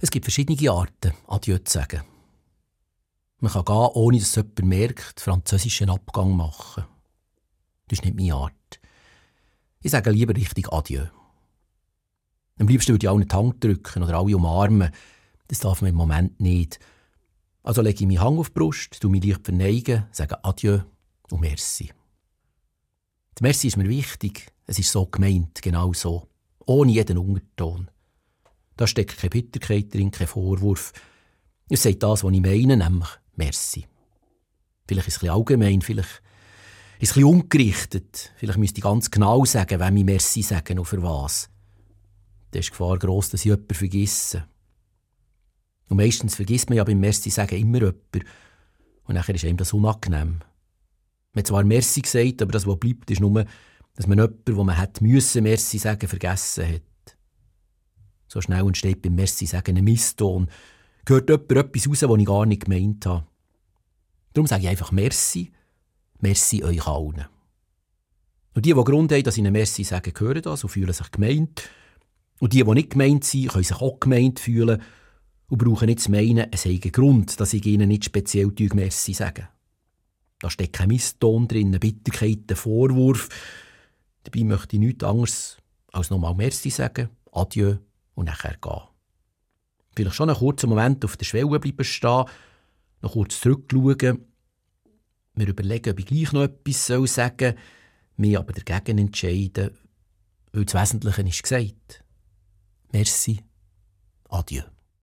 Es gibt verschiedene Arten, Adieu zu sagen. Man kann gehen, ohne dass jemand merkt, französischen Abgang machen. Das ist nicht meine Art. Ich sage lieber richtig Adieu. Am liebsten würde ich auch die Hand drücken oder alle umarmen. Das darf man im Moment nicht. Also lege ich meinen Hang auf die Brust, tu mich leicht verneigen, sage Adieu und Merci. Das Merci ist mir wichtig. Es ist so gemeint, genau so. Ohne jeden Unterton. Da steckt keine Bitterkeit drin, kein Vorwurf. Es sagt das, was ich meine, nämlich Merci. Vielleicht ist es ein bisschen allgemein, vielleicht ist es ein bisschen ungerichtet. Vielleicht müsste ich ganz genau sagen, wem ich Merci sagen und für was. Da ist die Gefahr gross, dass ich jemanden vergesse. Und meistens vergisst man ja beim Merci sagen immer jemanden. Und nachher ist einem das unangenehm. Man hat zwar Merci gesagt, aber das, was bleibt, ist nur, dass man jemanden, wo man hätte müssen Merci sagen, vergessen hat. So schnell entsteht beim Merci sagen ein Misston. Gehört jemand etwas raus, was ich gar nicht gemeint habe. Darum sage ich einfach Merci. Merci euch allen. Und die, die Grund haben, dass ich ihnen Merci sagen, hören das und fühlen sich gemeint. Und die, die nicht gemeint sind, können sich auch gemeint fühlen und brauchen nicht zu meinen, es sei ein Grund, dass ich ihnen nicht speziell Merci sage. Da steckt kein Misston drin, Bitterkeit, ein Vorwurf. Dabei möchte ich nichts anderes als nochmal Merci sagen, Adieu und nachher gehen. Vielleicht schon einen kurzen Moment auf der Schwelle bleiben stehen, noch kurz zurückschauen, mir überlegen, ob ich gleich noch etwas sagen soll, mich aber dagegen entscheiden, weil das Wesentliche ist gesagt. Merci, adieu.